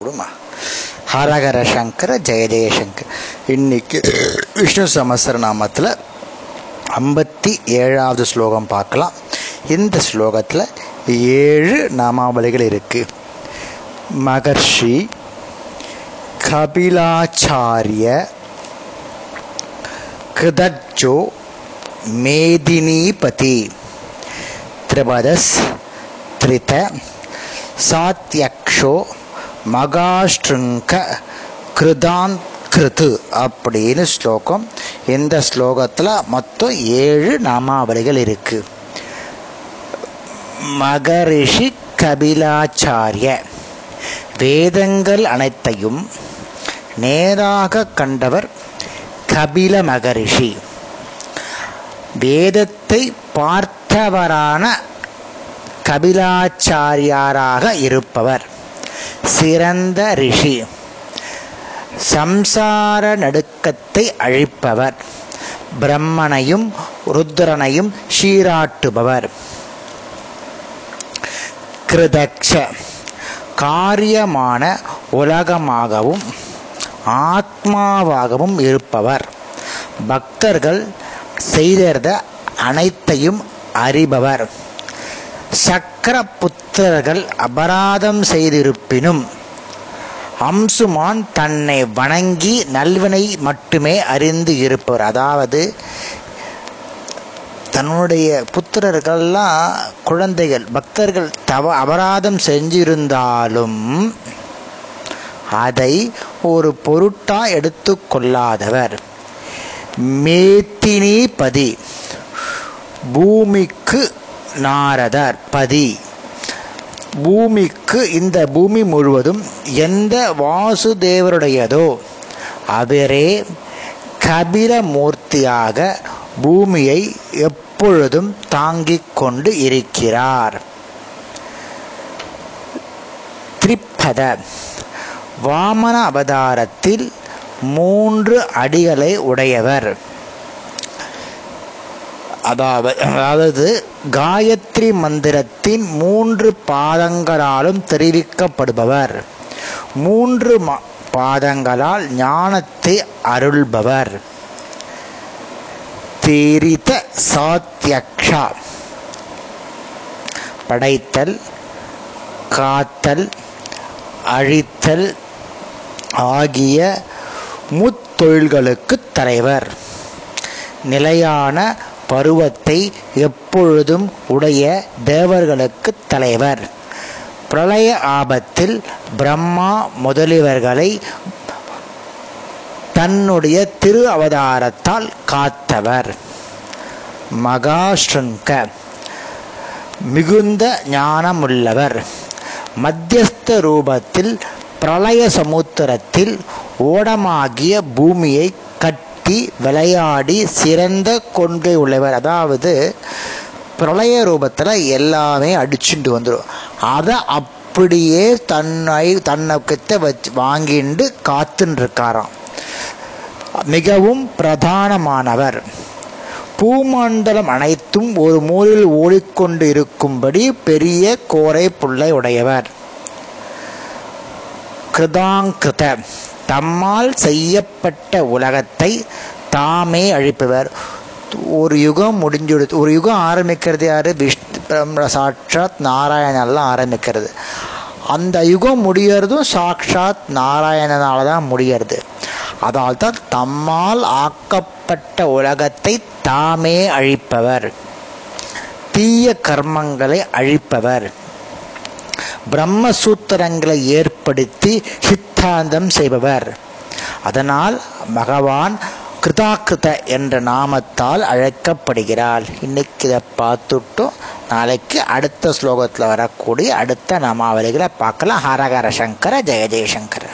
விடுமா ஹரஹர சங்கர ஜெய இன்னைக்கு விஷ்ணு சமஸ்தர நாமத்தில் ஐம்பத்தி ஏழாவது ஸ்லோகம் பார்க்கலாம் இந்த ஸ்லோகத்தில் ஏழு நாமாவளிகள் இருக்கு மகர்ஷி கபிலாச்சாரிய கிருதஜோ மேதினிபதி திரிபதஸ் திரித சாத்யக்ஷோ மகாஷ்ருங்க கிருதான் கிருது அப்படின்னு ஸ்லோகம். இந்த ஸ்லோகத்தில் மொத்தம் ஏழு நாமாவளிகள் இருக்கு. மகரிஷி கபிலாச்சாரிய வேதங்கள் அனைத்தையும் நேராக கண்டவர் கபில மகரிஷி. வேதத்தை பார்த்தவரான கபிலாச்சாரியாராக இருப்பவர். சிறந்த ரிஷி. சம்சார நடுக்கத்தை அழிப்பவர். பிரம்மனையும் ருத்ரனையும் சீராட்டுபவர். கிருதக்ஷ. காரியமான உலகமாகவும் ஆத்மாவாகவும் இருப்பவர். பக்தர்கள் செய்த அனைத்தையும் அறிபவர். சக்கர புத்திரர்கள் அபராதம் செய்திருப்பினும் அம்சுமான் தன்னை வணங்கி நல்வினை மட்டுமே அறிந்து இருப்பவர். அதாவது தன்னுடைய புத்திரர்கள்லாம் குழந்தைகள் பக்தர்கள் தவ அபராதம் செஞ்சிருந்தாலும் அதை ஒரு பொருட்டா எடுத்துக்கொள்ளாதவர் மேத்தினி பதி பூமிக்கு நாரதர் பதி பூமிக்கு இந்த பூமி முழுவதும் எந்த வாசுதேவருடையதோ அவரே கபிலமூர்த்தியாக பூமியை எப்பொழுதும் தாங்கிக் கொண்டு இருக்கிறார். திரிப்பத. வாமன அவதாரத்தில் மூன்று அடிகளை உடையவர். அதாவது அதாவது காயத்ரி மந்திரத்தின் மூன்று பாதங்களாலும் தெரிவிக்கப்படுபவர். மூன்று பாதங்களால் ஞானத்தை அருள்பவர். தீரித சாத்தியக்ஷா படைத்தல் காத்தல் அழித்தல் ஆகிய முத்தொழில்களுக்கு தலைவர். நிலையான பருவத்தை எப்பொழுதும் உடைய தேவர்களுக்கு தலைவர். பிரளய ஆபத்தில் பிரம்மா முதலியவர்களை தன்னுடைய திரு அவதாரத்தால் காத்தவர். மகாஷ்ருங்க மிகுந்த ஞானமுள்ளவர். மத்தியஸ்த ரூபத்தில் பிரளய சமுத்திரத்தில் ஓடமாகிய பூமியை கட்டி விளையாடி சிறந்த கொள்கை உள்ளவர். அதாவது பிரளய ரூபத்தில் எல்லாமே அடிச்சுட்டு வந்துடும் அதை அப்படியே தன்னை தன்னை கிட்ட வச்சு வாங்கிண்டு காத்துன்னு இருக்காராம் மிகவும் பிரதானமானவர். பூமண்டலம் அனைத்தும் ஒரு மூலில் ஓடிக்கொண்டு இருக்கும்படி பெரிய கோரை புள்ளை உடையவர். கிருதாங்கிருத தம்மால் செய்யப்பட்ட உலகத்தை தாமே அழிப்பவர். ஒரு யுகம் முடிஞ்சுடுது. ஒரு யுகம் ஆரம்பிக்கிறது யாரு? விஷ்ணு சாட்சாத் நாராயணெல்லாம் ஆரம்பிக்கிறது. அந்த யுகம் முடியறதும் சாட்சாத் நாராயணனால தான் முடியறது. அதனால்தான் தம்மால் ஆக்கப்பட்ட உலகத்தை தாமே அழிப்பவர். தீய கர்மங்களை அழிப்பவர். பிரம்மசூத்திரங்களை ஏற்படுத்தி சித்தாந்தம் செய்பவர். அதனால் பகவான் கிருதாகிருத என்ற நாமத்தால் அழைக்கப்படுகிறாள் இன்னைக்கு இதை பார்த்துட்டும். நாளைக்கு அடுத்த ஸ்லோகத்தில் வரக்கூடிய அடுத்த நாமாவளிகளை பார்க்கலாம். ஹரஹர சங்கர ஜெய ஜெயசங்கர.